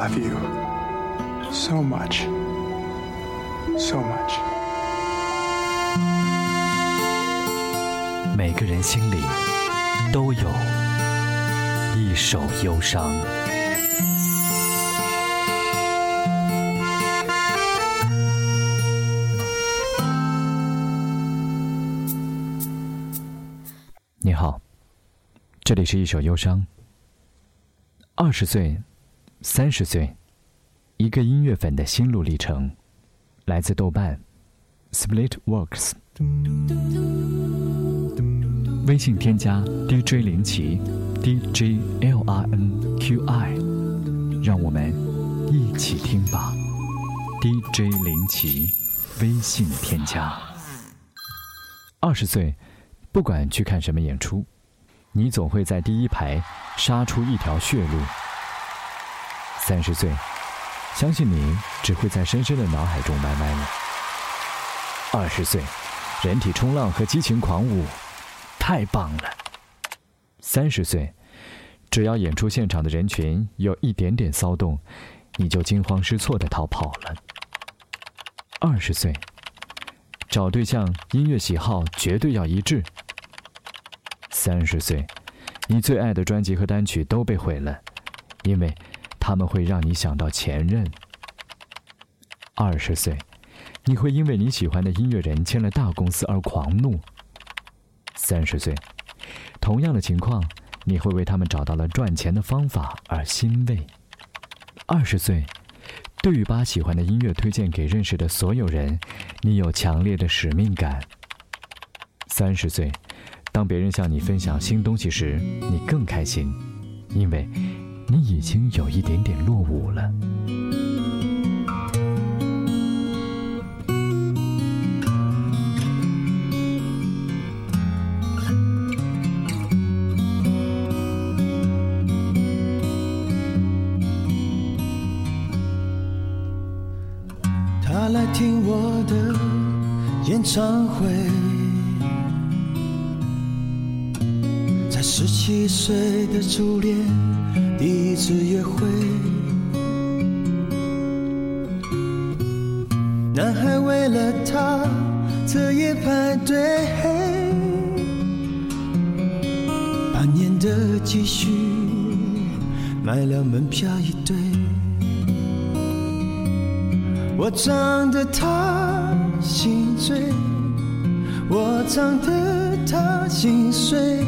love you so much so much 每个人心里都有一首忧伤你好这里是一首忧伤二十岁三十岁，一个音乐粉的心路历程，来自豆瓣，Split Works。微信添加 DJ 林奇，DJ L R N Q I，让我们一起听吧。DJ 林奇，微信添加。二十岁，不管去看什么演出，你总会在第一排杀出一条血路。三十岁，相信你只会在深深的脑海中埋埋了。二十岁，人体冲浪和激情狂舞，太棒了。三十岁，只要演出现场的人群有一点点骚动，你就惊慌失措的逃跑了。二十岁，找对象音乐喜好绝对要一致。三十岁，你最爱的专辑和单曲都被毁了，因为。他们会让你想到前任。二十岁，你会因为你喜欢的音乐人签了大公司而狂怒。三十岁，同样的情况，你会为他们找到了赚钱的方法而欣慰。二十岁，对于把喜欢的音乐推荐给认识的所有人，你有强烈的使命感。三十岁，当别人向你分享新东西时，你更开心，因为。你已经有一点点落伍了。他来听我的演唱会，在十七岁的初恋。第一次约会，男孩为了她彻夜排队，半年的积蓄买了门票一对。我唱得她心醉，我唱得她心碎，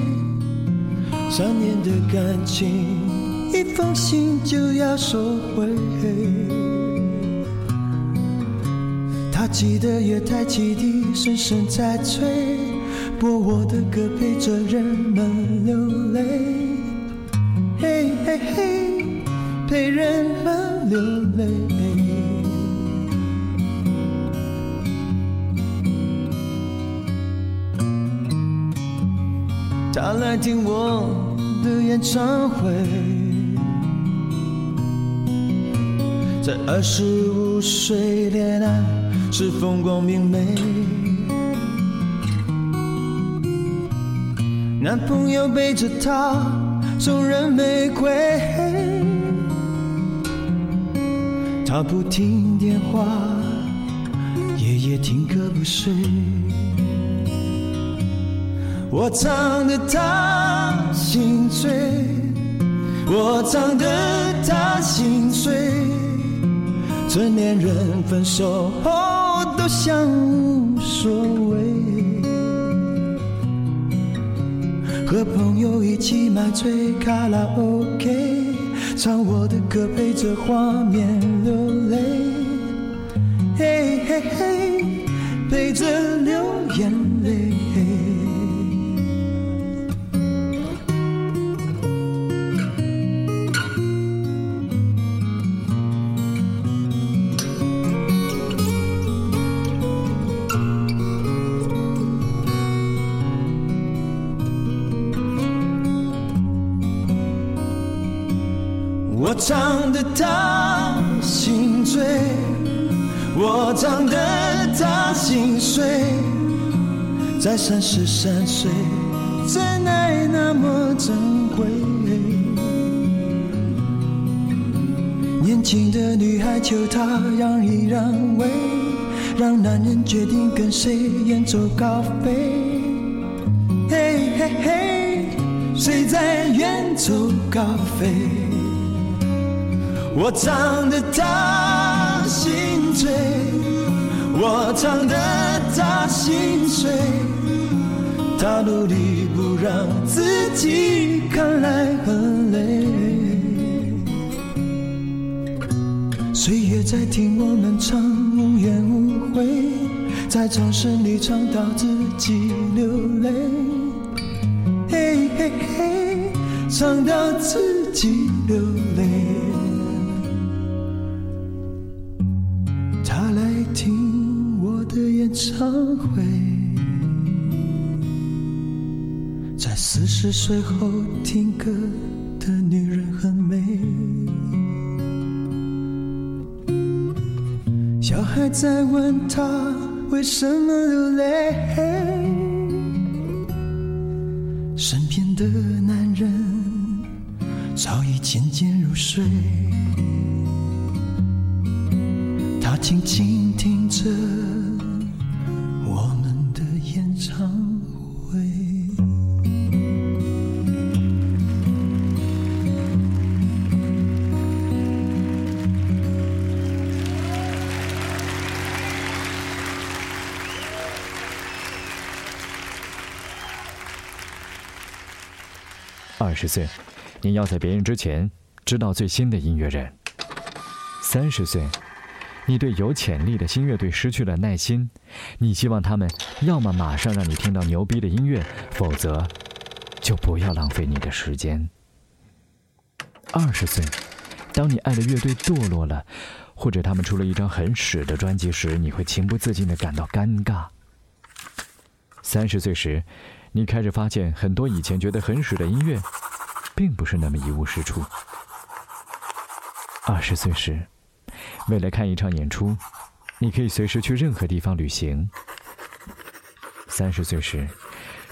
三年的感情。一封信就要收回。他记得月台汽笛声声在催。播我的歌，陪着人们流泪，嘿嘿嘿，陪人们流泪。他来听我的演唱会。在二十五岁恋爱是风光明媚，男朋友背着她送人玫瑰，她不听电话，夜夜听歌不睡，我唱得她心碎，我唱得她心碎。成年人分手后都像无所谓，和朋友一起买醉，卡拉 OK 唱我的歌，陪着画面流泪，嘿嘿嘿，陪着流眼泪。他心醉，我唱得他心碎。在三十三岁，真爱那么珍贵。年轻的女孩求他让一让位，让男人决定跟谁远走高飞。嘿嘿嘿，谁在远走高飞？我唱得他心醉，我唱得他心碎，他努力不让自己看来很累。岁月在听我们唱，无怨无悔，在掌声里唱到自己流泪，嘿嘿嘿，唱到自己流泪。常回，在四十岁后听歌的女人很美。小孩在问她为什么流泪，身边的男人早已渐渐入睡，她静静听着。二十岁，你要在别人之前知道最新的音乐人。三十岁，你对有潜力的新乐队失去了耐心，你希望他们要么马上让你听到牛逼的音乐，否则就不要浪费你的时间。二十岁，当你爱的乐队堕落了，或者他们出了一张很屎的专辑时，你会情不自禁的感到尴尬。三十岁时。你开始发现很多以前觉得很水的音乐，并不是那么一无是处。二十岁时，为了看一场演出，你可以随时去任何地方旅行。三十岁时，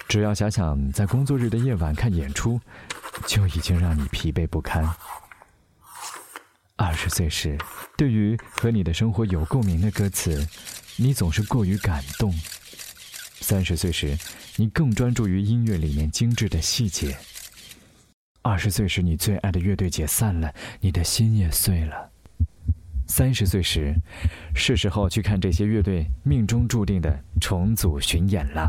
只要想想在工作日的夜晚看演出，就已经让你疲惫不堪。二十岁时，对于和你的生活有共鸣的歌词，你总是过于感动。三十岁时，你更专注于音乐里面精致的细节。二十岁时，你最爱的乐队解散了，你的心也碎了。三十岁时，是时候去看这些乐队命中注定的重组巡演了。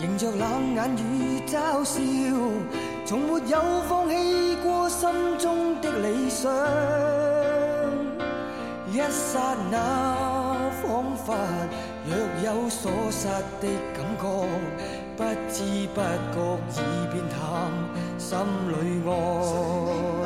迎着冷眼与嘲笑，从没有放弃过心中的理想。一刹那，仿佛若有所失的感觉，不知不觉已变淡，心里爱。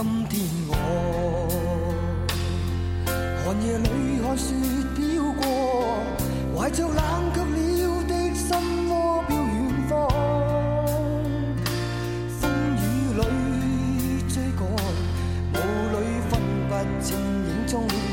今天我寒夜里看雪飘过，怀着冷却了的心窝，飘远方。风雨里追赶，雾里分不清影踪。